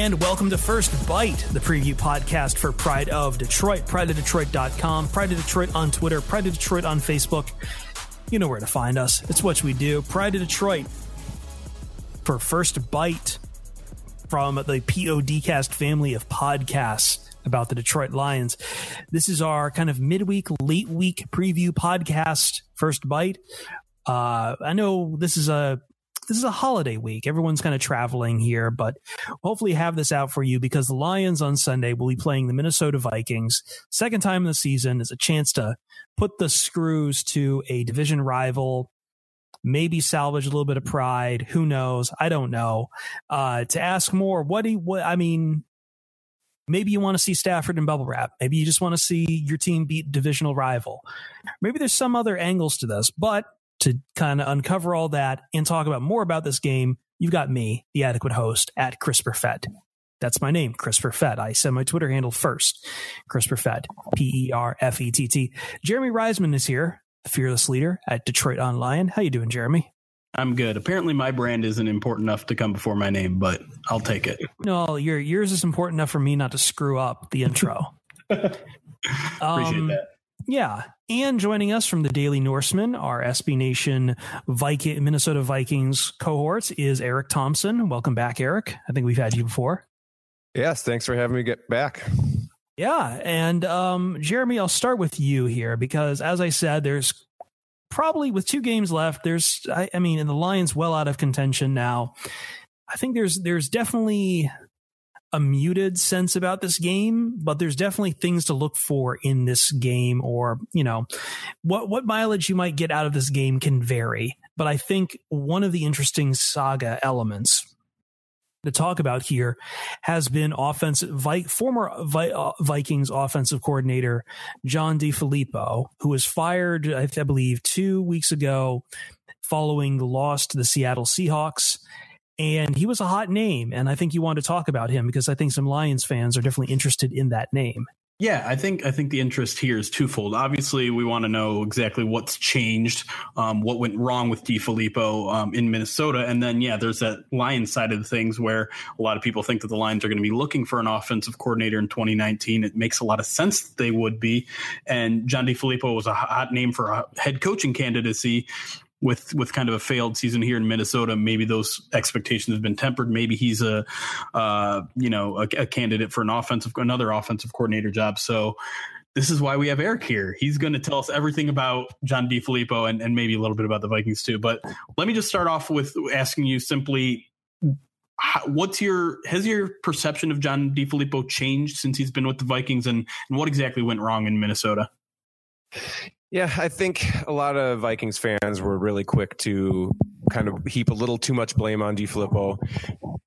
And welcome to First Byte, the preview podcast for Pride of Detroit. PrideofDetroit.com, Pride of Detroit on Twitter, Pride of Detroit on Facebook. You know where to find us. It's what we do. Pride of Detroit for First Byte from the PODcast family of podcasts about the Detroit Lions. This is our kind of midweek, late week preview podcast, First Byte. Uh, I know this is a this is a holiday week. Everyone's kind of traveling here, but hopefully have this out for you because the Lions on Sunday will be playing the Minnesota Vikings. Second time in the season is a chance to put the screws to a division rival, maybe salvage a little bit of pride. Who knows? I don't know. Uh, to ask more, what do you, what, I mean, maybe you want to see Stafford in bubble wrap. Maybe you just want to see your team beat divisional rival. Maybe there's some other angles to this, but to kind of uncover all that and talk about more about this game, you've got me, the adequate host at Chris Perfett. That's my name, Chris Perfett. I send my Twitter handle first, Chris Perfett, P E R F E T T. Jeremy Reisman is here, the fearless leader at Detroit Online. How you doing, Jeremy? I'm good. Apparently, my brand isn't important enough to come before my name, but I'll take it. No, your yours is important enough for me not to screw up the intro. Appreciate Um, that. Yeah. And joining us from the Daily Norseman, our SB Nation Viking, Minnesota Vikings cohort is Eric Thompson. Welcome back, Eric. I think we've had you before. Yes, thanks for having me get back. Yeah. And um, Jeremy, I'll start with you here because, as I said, there's probably with two games left, there's, I, I mean, and the Lions well out of contention now. I think there's there's definitely a muted sense about this game, but there's definitely things to look for in this game, or you know, what what mileage you might get out of this game can vary. But I think one of the interesting saga elements to talk about here has been offensive Vi- former Vi- uh, Vikings offensive coordinator John DeFilippo, who was fired, I, I believe, two weeks ago following the loss to the Seattle Seahawks. And he was a hot name, and I think you want to talk about him because I think some Lions fans are definitely interested in that name. Yeah, I think I think the interest here is twofold. Obviously, we want to know exactly what's changed, um, what went wrong with DeFilippo um, in Minnesota, and then yeah, there's that Lions side of things where a lot of people think that the Lions are going to be looking for an offensive coordinator in 2019. It makes a lot of sense that they would be, and John DeFilippo was a hot name for a head coaching candidacy with with kind of a failed season here in Minnesota, maybe those expectations have been tempered. Maybe he's a uh, you know a, a candidate for an offensive another offensive coordinator job. So this is why we have Eric here. He's going to tell us everything about John DeFilippo and, and maybe a little bit about the Vikings too. But let me just start off with asking you simply. What's your has your perception of John DeFilippo changed since he's been with the Vikings, and, and what exactly went wrong in Minnesota? Yeah, I think a lot of Vikings fans were really quick to kind of heap a little too much blame on DeFilippo.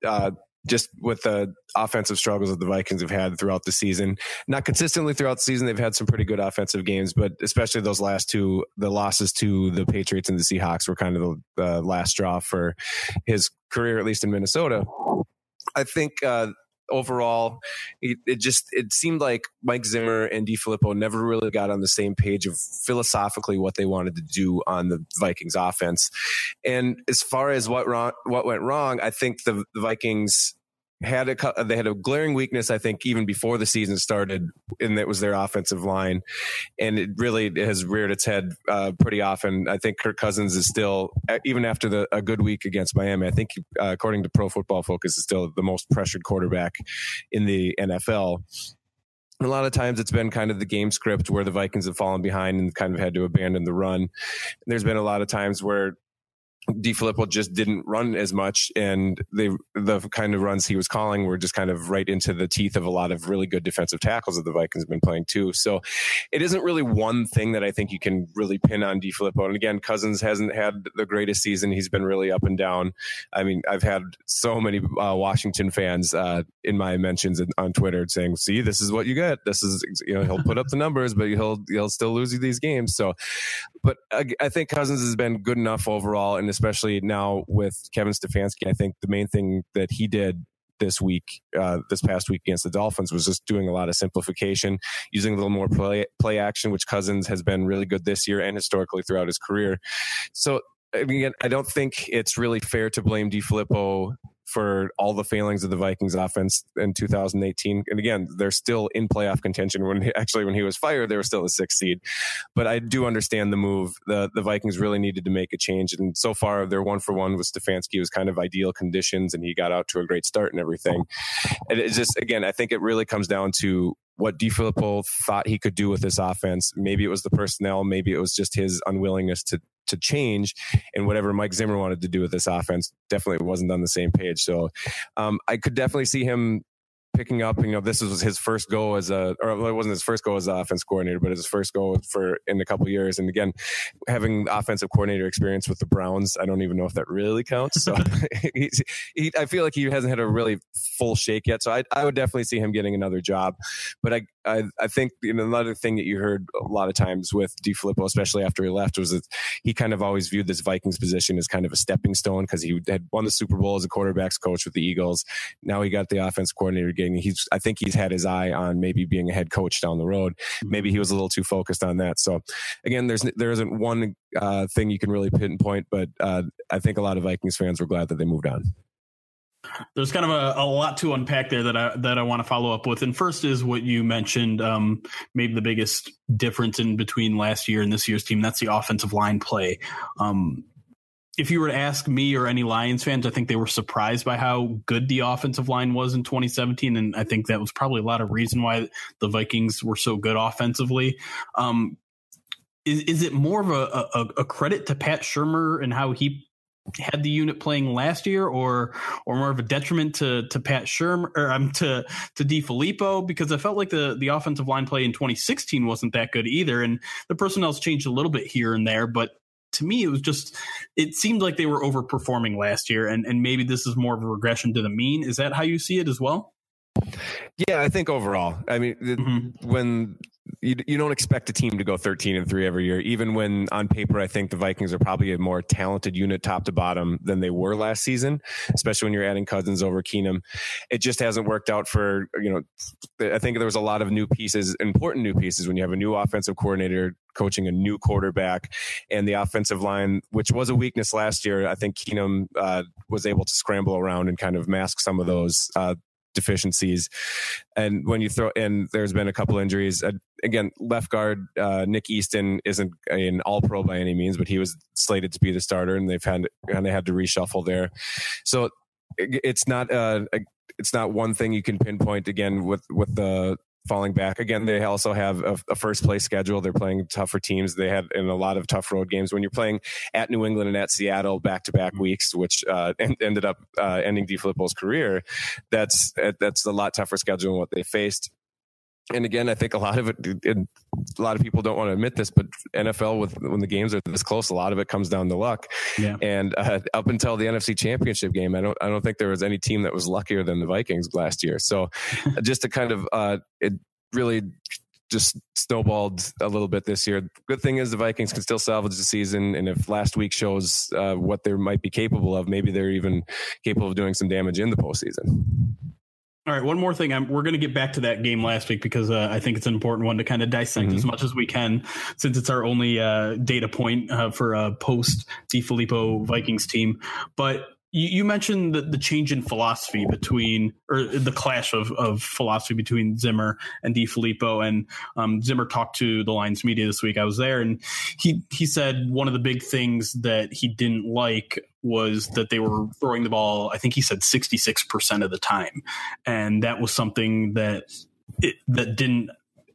Uh, just with the offensive struggles that the Vikings have had throughout the season. Not consistently throughout the season, they've had some pretty good offensive games, but especially those last two, the losses to the Patriots and the Seahawks were kind of the, last straw for his career, at least in Minnesota. I think uh, overall, it, it, just it seemed like Mike Zimmer and DeFilippo never really got on the same page of philosophically what they wanted to do on the Vikings offense. And as far as what wrong, what went wrong, I think the Vikings had a they had a glaring weakness I think even before the season started and that was their offensive line. And it really has reared its head uh, pretty often. I think Kirk Cousins is still even after the a good week against Miami I think uh, according to Pro Football Focus is still the most pressured quarterback in the NFL a lot of times it's been kind of the game script where the Vikings have fallen behind and kind of had to abandon the run. There's been a lot of times where DeFilippo just didn't run as much, and they the kind of runs he was calling were just kind of right into the teeth of a lot of really good defensive tackles that the Vikings have been playing too. So it isn't really one thing that I think you can really pin on DeFilippo. And again, Cousins hasn't had the greatest season; he's been really up and down. I mean, I've had so many uh, Washington fans uh, in my mentions on Twitter saying, "See, this is what you get. This is you know he'll put up the numbers, but he'll he'll still lose you these games." So, but I, I think Cousins has been good enough overall, and especially now with Kevin Stefanski, I think the main thing that he did this week, uh, this past week against the Dolphins, was just doing a lot of simplification, using a little more play play action, which Cousins has been really good this year and historically throughout his career. So again, I don't think it's really fair to blame DeFilippo for all the failings of the Vikings offense in 2018. And again, they're still in playoff contention. When he, actually when he was fired, they were still a sixth seed. But I do understand the move. The the Vikings really needed to make a change, and so far they're one for one with Stefanski. Was kind of ideal conditions, and he got out to a great start and everything. And it's just again, I think it really comes down to what DeFilippo thought he could do with this offense. Maybe it was the personnel, maybe it was just his unwillingness to to change, and whatever Mike Zimmer wanted to do with this offense definitely wasn't on the same page. So um, I could definitely see him picking up. You know, this was his first go as a, or it wasn't his first go as an offense coordinator, but his first go for in a couple years. And again, having offensive coordinator experience with the Browns, I don't even know if that really counts. So he, I feel like he hasn't had a really full shake yet. So I, I would definitely see him getting another job. But I, I, I think you know, another thing that you heard a lot of times with DeFilippo, especially after he left, was that he kind of always viewed this Vikings position as kind of a stepping stone because he had won the Super Bowl as a quarterbacks coach with the Eagles. Now he got the offense coordinator getting. He's I think he's had his eye on maybe being a head coach down the road. Maybe he was a little too focused on that. So again, there's there isn't one uh, thing you can really pinpoint, but uh, I think a lot of Vikings fans were glad that they moved on there's kind of a, a, lot to unpack there that I that I want to follow up with. And first is what you mentioned, um, maybe the biggest difference in between last year and this year's team. That's the offensive line play. Um, if you were to ask me or any Lions fans, I think they were surprised by how good the offensive line was in 2017, and I think that was probably a lot of reason why the Vikings were so good offensively. Um, is, is it more of a, a, a credit to Pat Shurmur and how he had the unit playing last year, or or more of a detriment to to Pat Shurmur or um, to to DeFilippo because I felt like the the offensive line play in 2016 wasn't that good either, and the personnel's changed a little bit here and there, but to me it was just it seemed like they were overperforming last year, and and maybe this is more of a regression to the mean. Is that how you see it as well? Yeah, I think overall, I mean, mm-hmm. when you, you don't expect a team to go 13 and 3 every year even when on paper i think the vikings are probably a more talented unit top to bottom than they were last season especially when you're adding cousins over keenum. It just hasn't worked out for you know i think there was a lot of new pieces important new pieces when you have a new offensive coordinator coaching a new quarterback and the offensive line which was a weakness last year i think keenum uh, was able to scramble around and kind of mask some of those uh, deficiencies. And when you throw in, there's been a couple injuries. Uh, again, left guard uh, Nick Easton isn't an All Pro by any means, but he was slated to be the starter, and they've had and they had to reshuffle there. So it's not uh, it's not one thing you can pinpoint again with with the falling back. Again, they also have a, a, first place schedule. They're playing tougher teams. They had in a lot of tough road games. When you're playing at New England and at Seattle back to back weeks, which uh, ended up uh, ending DeFilippo's career, that's that's a lot tougher schedule than what they faced. And again, I think a lot of it, a lot of people don't want to admit this, but NFL with when the games are this close, a lot of it comes down to luck. Yeah. And uh, up until the NFC Championship game, I don't, I don't think there was any team that was luckier than the Vikings last year. So, just to kind of, uh, it really just snowballed a little bit this year. Good thing is the Vikings can still salvage the season, and if last week shows uh, what they might be capable of, maybe they're even capable of doing some damage in the postseason. All right, one more thing. I'm, we're going to get back to that game last week because uh, I think it's an important one to kind of dissect mm-hmm. as much as we can, since it's our only uh, data point uh, for a post DeFilippo Vikings team. But you, you mentioned the, the change in philosophy between, or the clash of, of philosophy between Zimmer and DeFilippo. And um, Zimmer talked to the Lions media this week. I was there, and he he said one of the big things that he didn't like was that they were throwing the ball. I think he said sixty six percent of the time, and that was something that it, that didn't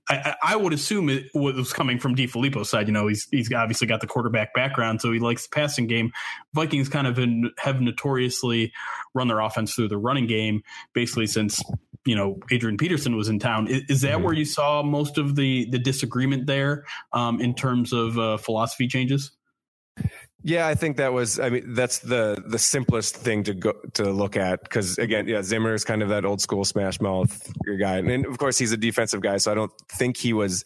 I, I, would assume it was coming from DeFilippo's side. You know, he's he's obviously got the quarterback background, so he likes the passing game. Vikings kind of have notoriously run their offense through the running game, basically since you know Adrian Peterson was in town. Is, is that mm-hmm. where you saw most of the the disagreement there um, in terms of uh, philosophy changes? Yeah, I think that was. I mean, that's the the simplest thing to go to look at because again, yeah, Zimmer is kind of that old school smash mouth guy, and of course he's a defensive guy, so I don't think he was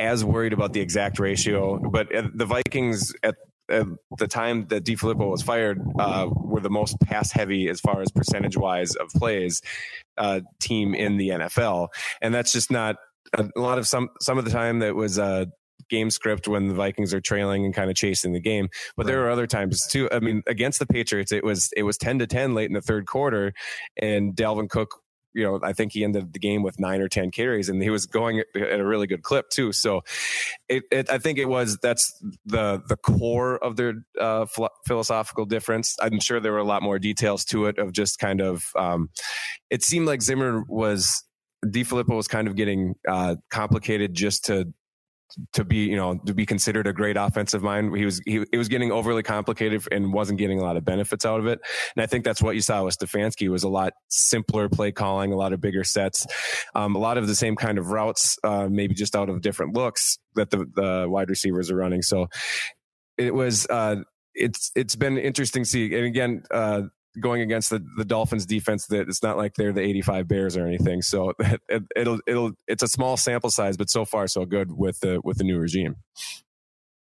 as worried about the exact ratio. But the Vikings at, at the time that DeFilippo was fired uh, were the most pass heavy as far as percentage wise of plays uh, team in the NFL, and that's just not a lot of some some of the time that was uh, game script when the Vikings are trailing and kind of chasing the game. But right. there are other times too. I mean, against the Patriots, it was it was ten to ten late in the third quarter, and Dalvin Cook. You know, I think he ended the game with nine or ten carries, and he was going at a really good clip too. So, it, it I think it was that's the the core of their uh, philosophical difference. I'm sure there were a lot more details to it of just kind of. Um, it seemed like Zimmer was DeFilippo was kind of getting uh, complicated just to to be you know to be considered a great offensive mind. He was he it was getting overly complicated and wasn't getting a lot of benefits out of it. And i think that's what you saw with stefanski was a lot simpler play calling a lot of bigger sets um, a lot of the same kind of routes uh, maybe just out of different looks that the, the wide receivers are running. So it was uh, it's it's been interesting to see. And again uh, going against the, the Dolphins defense that it's not like they're the 85 Bears or anything. So it, it'll it'll it's a small sample size, but so far so good with the with the new regime.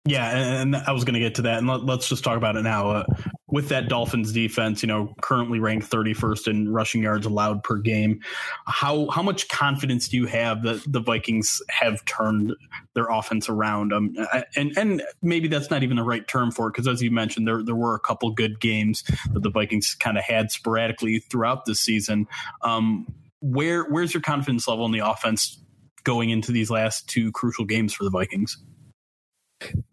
Yeah, and I was going to get to that, and let, us just talk about it now. Uh, with that Dolphins defense, you know, currently ranked 31st in rushing yards allowed per game, how how much confidence do you have that the Vikings have turned their offense around? Um, and and maybe that's not even the right term for it because, as you mentioned, there there were a couple good games that the Vikings kind of had sporadically throughout the season. Um, where where's your confidence level in the offense going into these last two crucial games for the Vikings?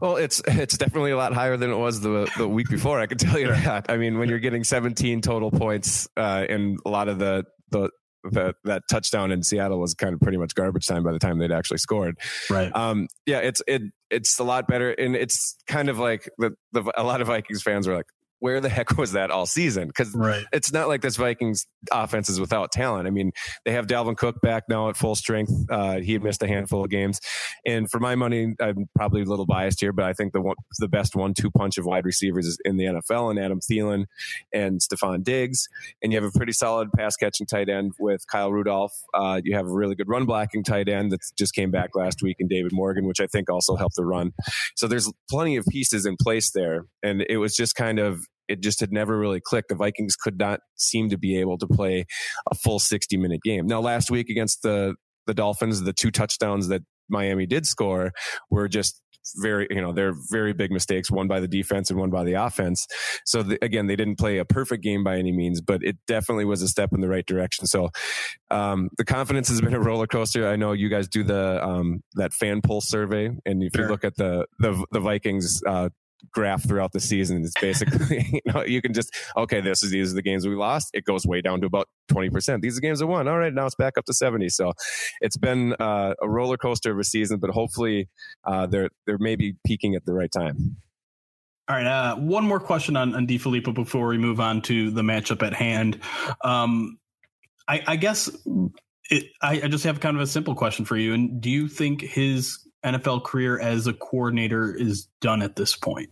Well, it's it's definitely a lot higher than it was the the week before. I can tell you that. I mean, when you're getting 17 total points, uh, and a lot of the the that that touchdown in Seattle was kind of pretty much garbage time by the time they'd actually scored. Right. Um, yeah, it's it it's a lot better, and it's kind of like the, the a lot of Vikings fans were like, where the heck was that all season? Because right. it's not like this Vikings offense is without talent. I mean, they have Dalvin Cook back now at full strength. Uh, he had missed a handful of games, and for my money, I'm probably a little biased here, but I think the one, the best one-two punch of wide receivers is in the NFL, and Adam Thielen and Stefon Diggs, and you have a pretty solid pass catching tight end with Kyle Rudolph. Uh, you have a really good run blocking tight end that just came back last week in David Morgan, which I think also helped the run. So there's plenty of pieces in place there, and it was just kind of it just had never really clicked. The Vikings could not seem to be able to play a full 60 minute game. Now, last week against the, the Dolphins, the two touchdowns that Miami did score were just very, you know, they're very big mistakes, one by the defense and one by the offense. So the, again, they didn't play a perfect game by any means, but it definitely was a step in the right direction. So um, the confidence has been a roller coaster. I know you guys do the um, that fan poll survey, and if sure. you look at the the, the Vikings uh, graph throughout the season. It's basically, you know, you can just, okay, this is, these are the games we lost. It goes way down to about 20%. These are games that won. All right. Now it's back up to 70. So it's been uh, a roller coaster of a season, but hopefully uh, they're, they're maybe peaking at the right time. All right. Uh, one more question on, on DeFilippo before we move on to the matchup at hand. Um, I, I guess it, I, I just have kind of a simple question for you. And do you think his NFL career as a coordinator is done at this point?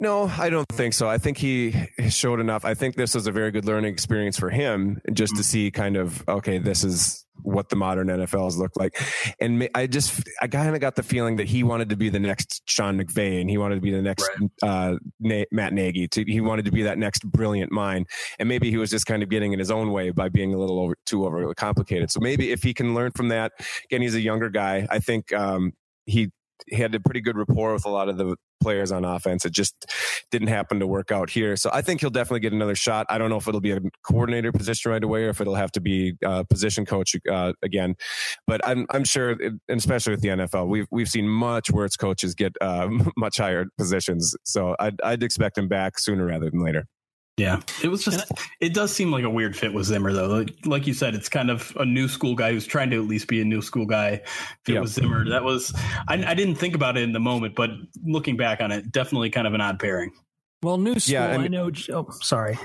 No, I don't think so. I think he showed enough. I think this was a very good learning experience for him just to mm. see kind of, okay, this is what the modern NFL has looked like. And I just, I kind of got the feeling that he wanted to be the next Sean McVay and he wanted to be the next right. uh, Na- Matt Nagy. To, he wanted to be that next brilliant mind. And maybe he was just kind of getting in his own way by being a little over, too overly complicated. So maybe if he can learn from that, again, he's a younger guy. I think um, he he had a pretty good rapport with a lot of the players on offense. It just didn't happen to work out here. So I think he'll definitely get another shot. I don't know if it'll be a coordinator position right away or if it'll have to be a position coach uh, again. But I'm I'm sure, and especially with the NFL, we've we've seen much worse coaches get uh, much higher positions. So I'd I'd expect him back sooner rather than later. Yeah, it was just. It does seem like a weird fit with Zimmer, though. Like, like, you said, it's kind of a new school guy who's trying to at least be a new school guy. Fit yep. with Zimmer, that was. I, I, didn't think about it in the moment, but looking back on it, definitely kind of an odd pairing. Well, new school. Yeah, I, mean, I know. Oh, sorry.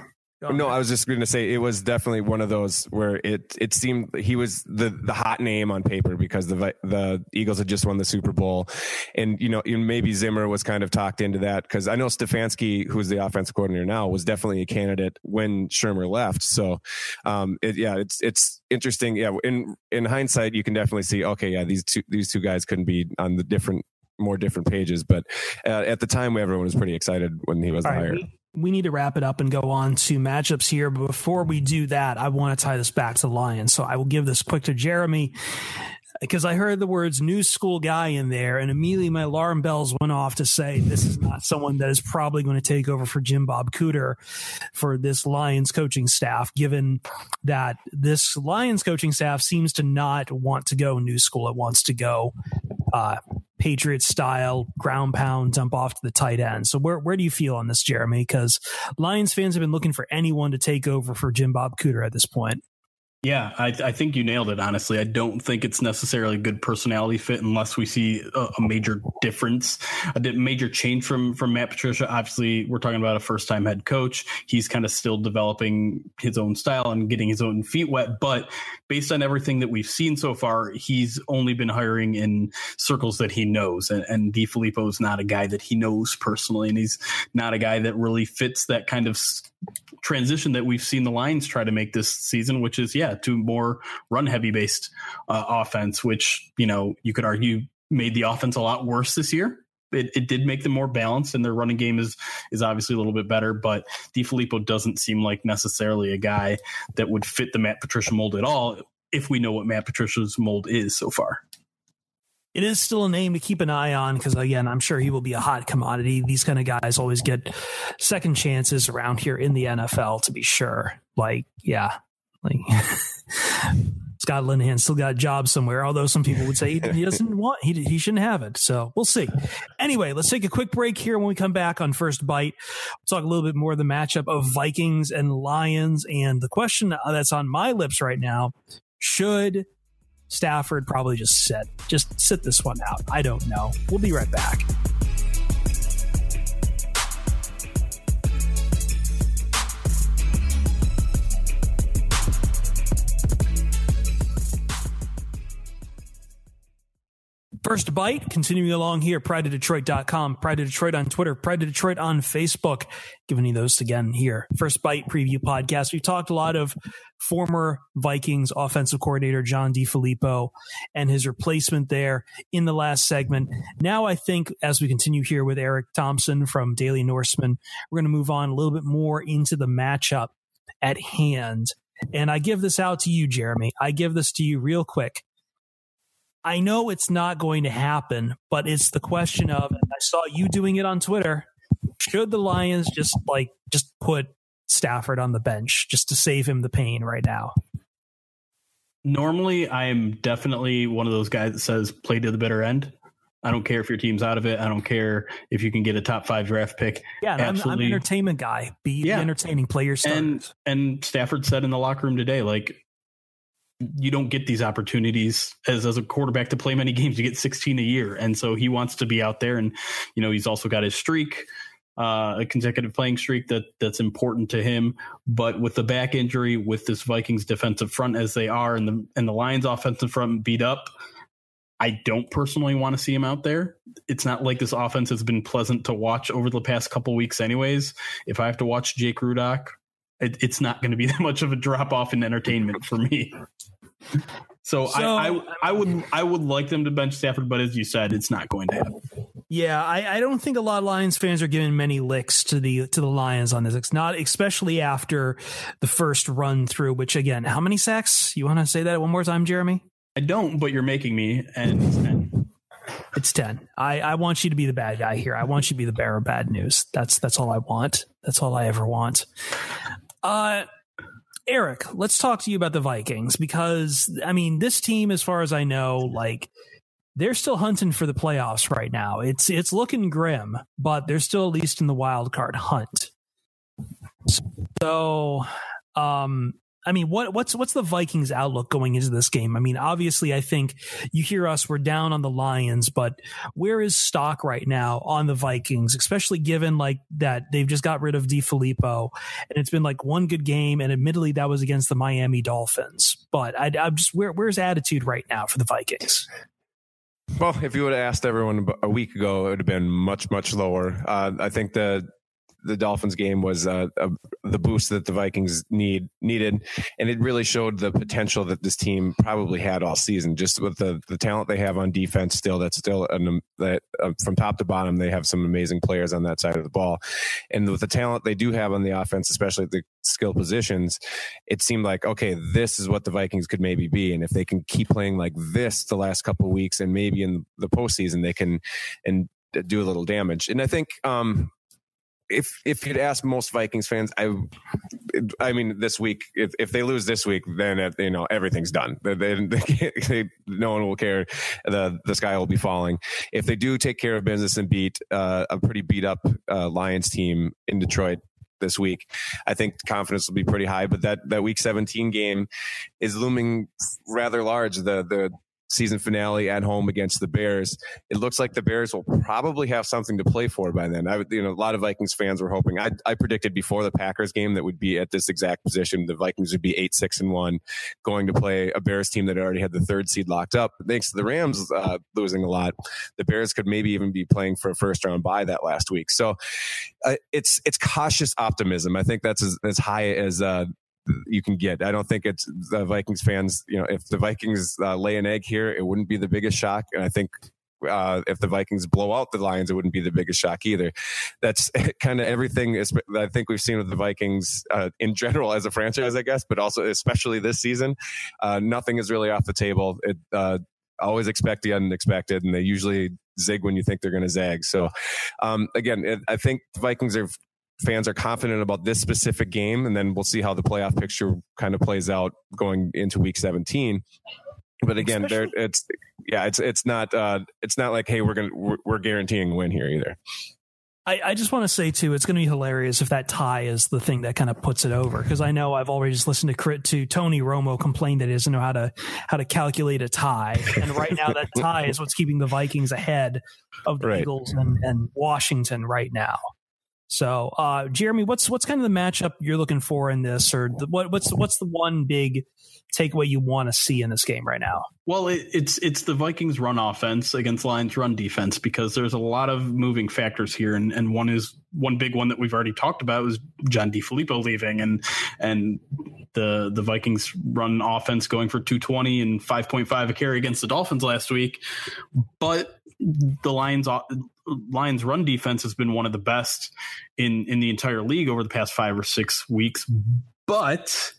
No, I was just going to say it was definitely one of those where it it seemed he was the the hot name on paper because the the Eagles had just won the Super Bowl, and you know maybe Zimmer was kind of talked into that because I know Stefanski, who's the offensive coordinator now, was definitely a candidate when Shurmur left. So, um, it, yeah, it's it's interesting. Yeah, in in hindsight, you can definitely see okay, yeah, these two these two guys couldn't be on the different more different pages, but uh, at the time, everyone was pretty excited when he was hired we need to wrap it up and go on to matchups here. But before we do that, I want to tie this back to Lions. So I will give this quick to Jeremy because I heard the words new school guy in there, and immediately my alarm bells went off to say this is not someone that is probably going to take over for Jim Bob Cooter for this Lions coaching staff, given that this Lions coaching staff seems to not want to go new school. It wants to go uh, Patriot style ground pound dump off to the tight end. So where where do you feel on this, Jeremy? Because Lions fans have been looking for anyone to take over for Jim Bob Cooter at this point. Yeah, I, I, think you nailed it. Honestly, I don't think it's necessarily a good personality fit unless we see a, a, major difference, a major change from from Matt Patricia. Obviously, we're talking about a first time head coach. He's kind of still developing his own style and getting his own feet wet. But based on everything that we've seen so far, he's only been hiring in circles that he knows. And, and is not a guy that he knows personally, and he's not a guy that really fits that kind of transition that we've seen the Lions try to make this season, which is yeah to more run heavy based uh, offense, which you know you could argue made the offense a lot worse this year. It, it, did make them more balanced, and their running game is is obviously a little bit better. But DeFilippo doesn't seem like necessarily a guy that would fit the Matt Patricia mold at all. If we know what Matt Patricia's mold is so far it is still a name to keep an eye on because again, I'm sure he will be a hot commodity. These kind of guys always get second chances around here in the NFL to be sure. Like, yeah, like Scott Linehan still got a job somewhere, although some people would say he, doesn't want he he shouldn't have it. So we'll see. Anyway, let's take a quick break here. When we come back on First Byte, we'll talk a little bit more of the matchup of Vikings and Lions, and the question that's on my lips right now: Should Stafford probably just sit. Just sit this one out. I don't know. We'll be right back. First Byte, continuing along here, prideofdetroit.com, Pride of Detroit on Twitter, Pride of Detroit on Facebook. Giving you those again here. First Byte preview podcast. We've talked a lot of former Vikings offensive coordinator John DeFilippo and his replacement there in the last segment. Now, I think as we continue here with Eric Thompson from Daily Norseman, we're going to move on a little bit more into the matchup at hand. And I give this out to you, Jeremy. I give this to you real quick. I know it's not going to happen, but it's the question of I saw you doing it on Twitter. Should the Lions just like just put Stafford on the bench just to save him the pain right now? Normally, I am definitely one of those guys that says play to the bitter end. I don't care if your team's out of it. I don't care if you can get a top five draft pick. Yeah, I'm, I'm, an entertainment guy. Be yeah. entertaining. Play your And and Stafford said in the locker room today, like you don't get these opportunities as as a quarterback to play many games. You get 16 a year, and so he wants to be out there. And you know, he's also got his streak, uh, a consecutive playing streak that that's important to him. But with the back injury, with this Vikings defensive front as they are, and the and the Lions offensive front beat up. I don't personally want to see him out there. It's not like this offense has been pleasant to watch over the past couple weeks, anyways. If I have to watch Jake Rudock it, it's not going to be that much of a drop off in entertainment for me. So, so I, I, I would I would like them to bench Stafford, but as you said, it's not going to happen. Yeah, I, I don't think a lot of Lions fans are giving many licks to the to the Lions on this. It's not especially after the first run through, which again, how many sacks? You want to say that one more time, Jeremy? I don't, but you're making me, and it's ten. It's ten. I, I want you to be the bad guy here. I want you to be the bearer of bad news. That's that's all I want. That's all I ever want. Uh Eric, let's talk to you about the Vikings because I mean, this team, as far as I know, like they're still hunting for the playoffs right now. It's it's looking grim, but they're still at least in the wild card hunt. So, um, I mean, what what's what's the Vikings' outlook going into this game? I mean, obviously, I think you hear us we're down on the Lions, but where is stock right now on the Vikings, especially given like that they've just got rid of DeFilippo, and it's been like one good game, and admittedly that was against the Miami Dolphins. But I, am just where where's attitude right now for the Vikings? Well, if you would have asked everyone a week ago, it would have been much, much lower. Uh, I think the the Dolphins game was uh, a, the boost that the Vikings need needed, and it really showed the potential that this team probably had all season. Just with the the talent they have on defense, still that's still an, that uh, from top to bottom they have some amazing players on that side of the ball, and with the talent they do have on the offense, especially the skill positions, it seemed like okay, this is what the Vikings could maybe be, and if they can keep playing like this the last couple weeks, and maybe in the postseason they can and do a little damage. And I think um, if if you'd ask most Vikings fans, I, I mean, this week, if, if they lose this week, then uh, you know everything's done. They, they, they, no one will care. the The sky will be falling. If they do take care of business and beat uh, a pretty beat up uh, Lions team in Detroit this week, I think confidence will be pretty high. But that that Week 17 game is looming rather large. The the season finale at home against the Bears. It looks like the Bears will probably have something to play for by then. I, you know, a lot of Vikings fans were hoping. I, I predicted before the Packers game that would be at this exact position. The Vikings would be eight six and one, going to play a Bears team that already had the third seed locked up. Thanks to the Rams uh, losing a lot, the Bears could maybe even be playing for a first round bye that last week. So uh, it's it's cautious optimism. I think that's as, as high as uh, you can get. I don't think it's the Vikings fans. You know, if the Vikings uh, lay an egg here, it wouldn't be the biggest shock. And I think uh, if the Vikings blow out the Lions, it wouldn't be the biggest shock either. That's kind of everything I think we've seen with the Vikings uh, in general as a franchise, I guess, but also especially this season. Uh, nothing is really off the table. It uh, always expect the unexpected, and they usually zig when you think they're going to zag. So, um, again, it, I think the Vikings are fans are confident about this specific game, and then we'll see how the playoff picture kind of plays out going into Week 17. But again, there it's yeah, it's it's not uh, it's not like hey, we're gonna we're, we're guaranteeing a win here either. I, I, just want to say too, it's going to be hilarious if that tie is the thing that kind of puts it over. Because I know I've already just listened to crit to Tony Romo complain that he doesn't know how to how to calculate a tie, and right now that tie is what's keeping the Vikings ahead of the right. Eagles and, and Washington right now. So, uh, Jeremy, what's what's kind of the matchup you're looking for in this, or the, what, what's what's the one big takeaway you want to see in this game right now? Well, it, it's it's the Vikings' run offense against Lions' run defense because there's a lot of moving factors here, and, and one is one big one that we've already talked about is John DeFilippo leaving, and and the the Vikings' run offense going for 220 and 5.5 a carry against the Dolphins last week, but the Lions Lions run defense has been one of the best in in the entire league over the past five or six weeks. But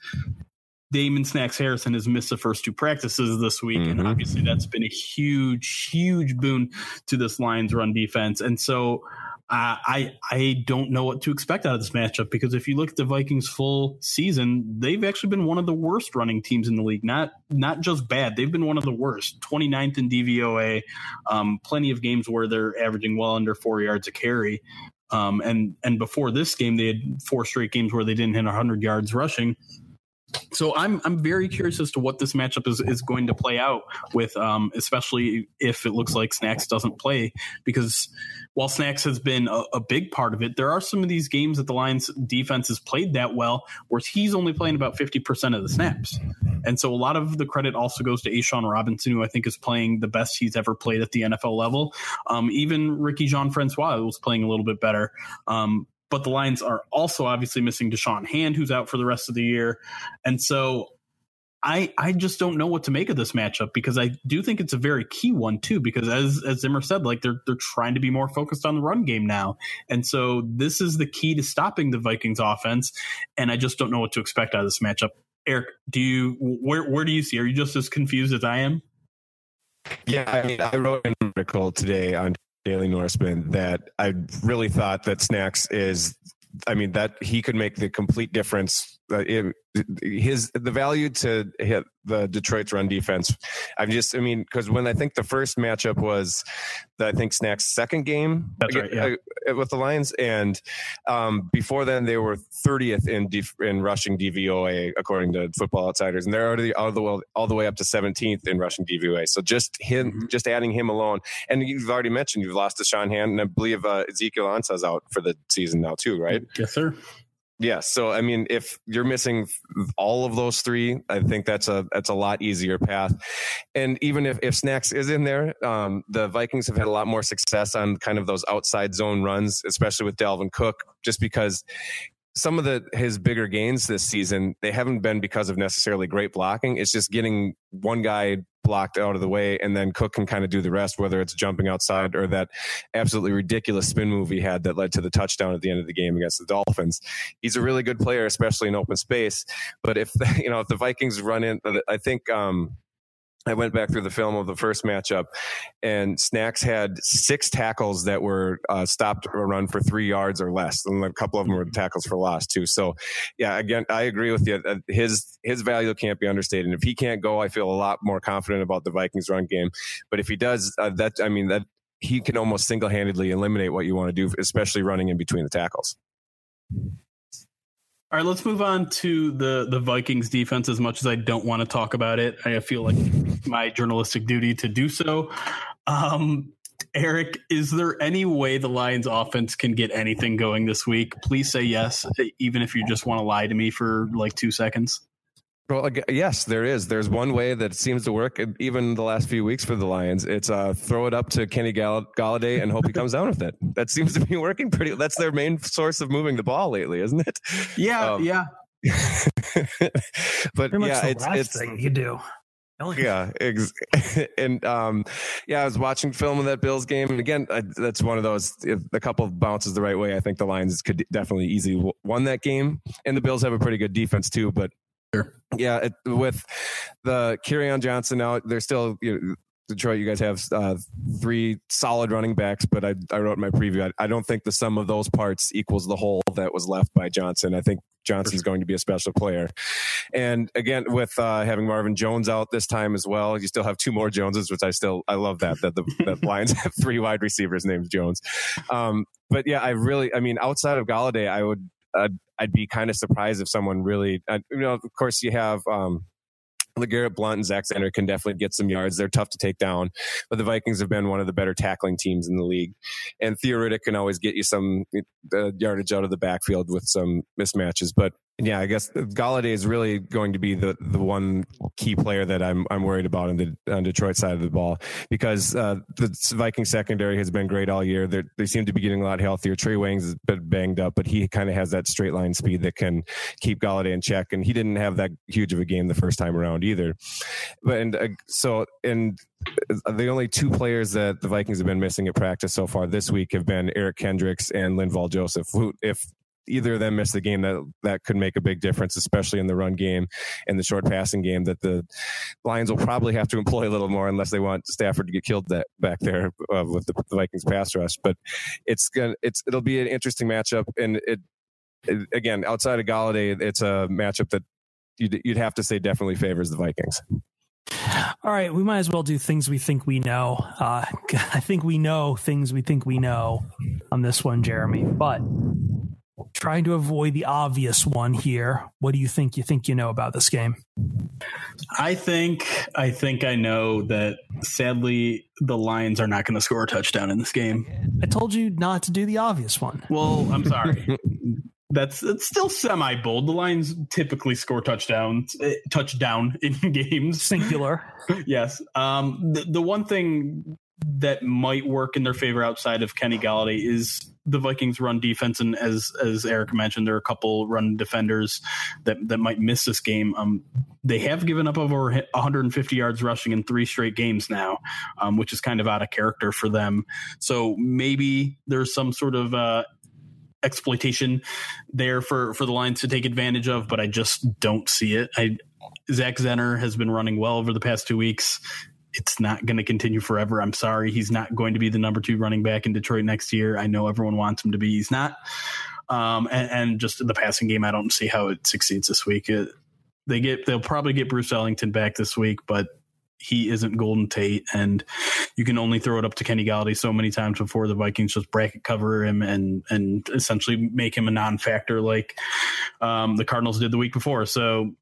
Damon Snacks Harrison has missed the first two practices this week, mm-hmm. and obviously that's been a huge, huge boon to this Lions run defense. And so I I don't know what to expect out of this matchup because if you look at the Vikings full season, they've actually been one of the worst running teams in the league. Not not just bad, they've been one of the worst. 29th in DVOA, um, plenty of games where they're averaging well under four yards a carry. Um, and and before this game, they had four straight games where they didn't hit 100 yards rushing. So I'm I'm very curious as to what this matchup is, is going to play out with, um, especially if it looks like Snacks doesn't play, because while Snacks has been a, a, big part of it, there are some of these games that the Lions defense has played that well, where he's only playing about 50% of the snaps. And so a lot of the credit also goes to A'Shawn Robinson, who I think is playing the best he's ever played at the NFL level. Um, even Ricky Jean Francois was playing a little bit better. Um, but the Lions are also obviously missing Da'Shawn Hand, who's out for the rest of the year. And so I I just don't know what to make of this matchup because I do think it's a very key one too. Because as as Zimmer said, like they're they're trying to be more focused on the run game now, and so this is the key to stopping the Vikings offense. And I just don't know what to expect out of this matchup. Eric, do you where where do you see? Are you just as confused as I am? Yeah, I mean, I wrote an article today on Daily Norseman that I really thought that Snacks is I mean that he could make the complete difference. Uh, it, his the value to hit the Detroit's run defense. I'm just, I mean, because when I think the first matchup was, the, I think Snack's second game right, yeah. Uh, with the Lions, and um, before then they were 30th in def, in rushing DVOA according to Football Outsiders, and they're already all the way all the way up to 17th in rushing DVOA. So just him, mm-hmm. just adding him alone, and you've already mentioned you've lost Da'Shawn Hand, and I believe uh, Ezekiel Ansah's out for the season now too, right? Yes, sir. Yeah. So I mean, if you're missing all of those three, I think that's a that's a lot easier path. And even if, if Snacks is in there, um, the Vikings have had a lot more success on kind of those outside zone runs, especially with Dalvin Cook, just because some of the his bigger gains this season they haven't been because of necessarily great blocking. It's just getting one guy blocked out of the way, and then Cook can kind of do the rest, whether it's jumping outside or that absolutely ridiculous spin move he had that led to the touchdown at the end of the game against the Dolphins. He's a really good player, especially in open space. But if you know if the Vikings run in, I think. Um, I went back through the film of the first matchup, and Snacks had six tackles that were uh, stopped or run for three yards or less, and a couple of them were tackles for loss too. So, yeah, again, I agree with you. His his value can't be understated. And if he can't go, I feel a lot more confident about the Vikings run game. But if he does, uh, that I mean that he can almost single handedly eliminate what you want to do, especially running in between the tackles. All right, let's move on to the the Vikings defense. As much as I don't want to talk about it, I feel like my journalistic duty to do so. Um, Eric, is there any way the Lions offense can get anything going this week? Please say yes, even if you just want to lie to me for like two seconds. Well, yes, there is. There's one way that seems to work, even the last few weeks for the Lions. It's uh, throw it up to Kenny Gall- Golladay and hope he comes down with it. That seems to be working pretty. That's their main source of moving the ball lately, isn't it? Yeah, um, yeah. but pretty yeah, it's it's thing you do. Yeah, ex- and um, yeah, I was watching film of that Bills game, and again, I, that's one of those. If a couple of bounces the right way, I think the Lions could definitely easily won that game. And the Bills have a pretty good defense too, but Sure. Yeah, it, with the Kerryon Johnson now, they're still you know, Detroit. You guys have uh, three solid running backs, but I, I wrote in my preview. I, I, don't think the sum of those parts equals the whole that was left by Johnson. I think Johnson's going to be a special player. And again, with uh, having Marvin Jones out this time as well, you still have two more Joneses, which I still I love that that the that Lions have three wide receivers named Jones. Um, but yeah, I really, I mean, outside of Golladay, I would I'd, I'd be kind of surprised if someone really, you know, of course you have, um, LeGarrette Blunt and Zach Zenner can definitely get some yards. They're tough to take down, but the Vikings have been one of the better tackling teams in the league. And Theo Riddick can always get you some uh, yardage out of the backfield with some mismatches. But yeah, I guess Golladay is really going to be the, the one key player that I'm I'm worried about on the on Detroit side of the ball because uh, the Viking secondary has been great all year. They're, they seem to be getting a lot healthier. Trae Waynes has been banged up, but he kind of has that straight line speed that can keep Golladay in check. And he didn't have that huge of a game the first time around either. But and uh, so and the only two players that the Vikings have been missing at practice so far this week have been Eric Kendricks and Linval Joseph. Who, if either of them miss the game, that that could make a big difference, especially in the run game and the short passing game. That the Lions will probably have to employ a little more unless they want Stafford to get killed that back there uh, with the, the, Vikings pass rush. But it's gonna it's it'll be an interesting matchup, and it, it again outside of Golladay, it's a matchup that you'd, you'd have to say definitely favors the Vikings. All right, we might as well do things we think we know. Uh, I think we know things we think we know on this one, Jeremy. But trying to avoid the obvious one here. What do you think you think you know about this game? I think I think I know that sadly the Lions are not going to score a touchdown in this game. I told you not to do the obvious one. Well, I'm sorry. That's it's still semi bold. The Lions typically score touchdowns, uh, touchdown in games. Singular. yes. Um, the, the one thing that might work in their favor outside of Kenny Golladay is the Vikings run defense, and as as Eric mentioned, there are a couple run defenders that that might miss this game. Um, they have given up over 150 yards rushing in three straight games now, um, which is kind of out of character for them. So maybe there's some sort of uh, exploitation there for for the Lions to take advantage of, but I just don't see it. I Zach Zenner has been running well over the past two weeks it's not going to continue forever. I'm sorry. He's not going to be the number two running back in Detroit next year. I know everyone wants him to be. He's not. Um, and, and, just the passing game, I don't see how it succeeds this week. It, they get, they'll probably get Bruce Ellington back this week, but he isn't Golden Tate, and you can only throw it up to Kenny Golladay so many times before the Vikings just bracket cover him and and essentially make him a non-factor like um, the Cardinals did the week before. So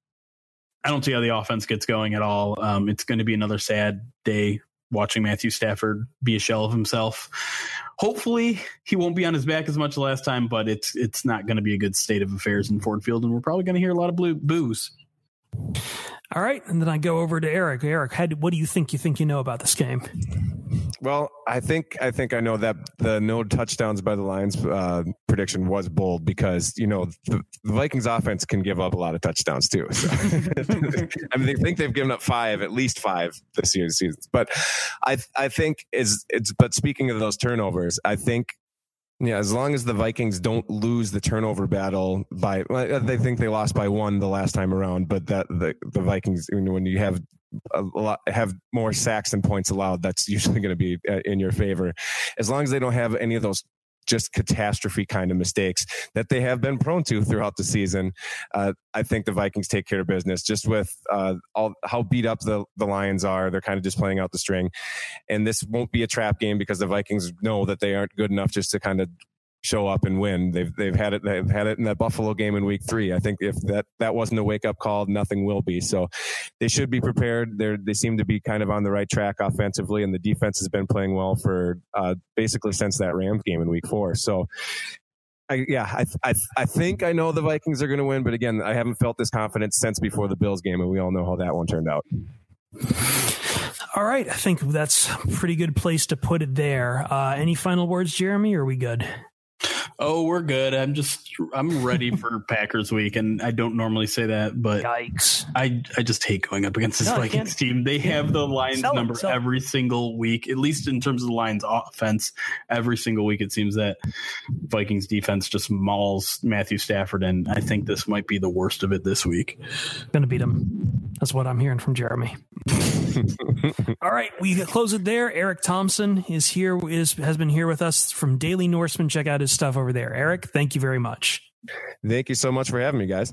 I don't see how the offense gets going at all. Um, it's going to be another sad day watching Matthew Stafford be a shell of himself. Hopefully, he won't be on his back as much last time, but it's it's not going to be a good state of affairs in Ford Field, and we're probably going to hear a lot of blue boos. All right, and then I go over to Eric. Eric, what do you think? You think you know about this game? Well, I think I think I know that the no touchdowns by the Lions uh, prediction was bold because you know the, the, Vikings offense can give up a lot of touchdowns too. So. I mean, they think they've given up five, at least five this year's season. But I I think is it's. But speaking of those turnovers, I think yeah, as long as the Vikings don't lose the turnover battle by, they think they lost by one the last time around, but that the the Vikings, when you have lot have more sacks than points allowed, that's usually going to be uh, in your favor. As long as they don't have any of those just catastrophe kind of mistakes that they have been prone to throughout the season. Uh, I think the Vikings take care of business just with uh, all how beat up the, the Lions are. They're kind of just playing out the string. And this won't be a trap game because the Vikings know that they aren't good enough just to kind of show up and win. They've they've had it they've had it in that Buffalo game in week three. I think if that that wasn't a wake up call, nothing will be. So they should be prepared. They they seem to be kind of on the right track offensively, and the defense has been playing well for uh, basically since that Rams game in week four. So. I, yeah, I, I I think I know the Vikings are going to win, but again, I haven't felt this confidence since before the Bills game, and we all know how that one turned out. All right, I think that's a pretty good place to put it there. Uh, any final words, Jeremy? Or are we good? Oh, we're good. I'm just I'm ready for Packers week, and I don't normally say that, but yikes! I I just hate going up against this no, Vikings team. They have the Lions sell number it, every single week, at least in terms of the Lions offense. Every single week, it seems that Vikings defense just mauls Matthew Stafford, and I think this might be the worst of it this week. Gonna beat him. That's what I'm hearing from Jeremy. All right, we close it there. Eric Thompson is here is has been here with us from Daily Norseman. Check out his stuff over there. Eric, thank you very much. Thank you so much for having me, guys.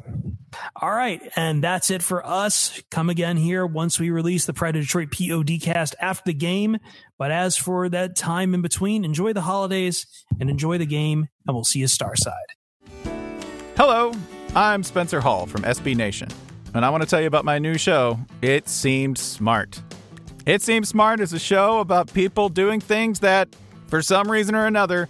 All right. And that's it for us. Come again here once we release the Pride of Detroit PODcast after the game. But as for that time in between, enjoy the holidays and enjoy the game, and we'll see you Starside. Hello, I'm Spencer Hall from SB Nation, and I want to tell you about my new show, It Seemed Smart. It Seems Smart is a show about people doing things that, for some reason or another,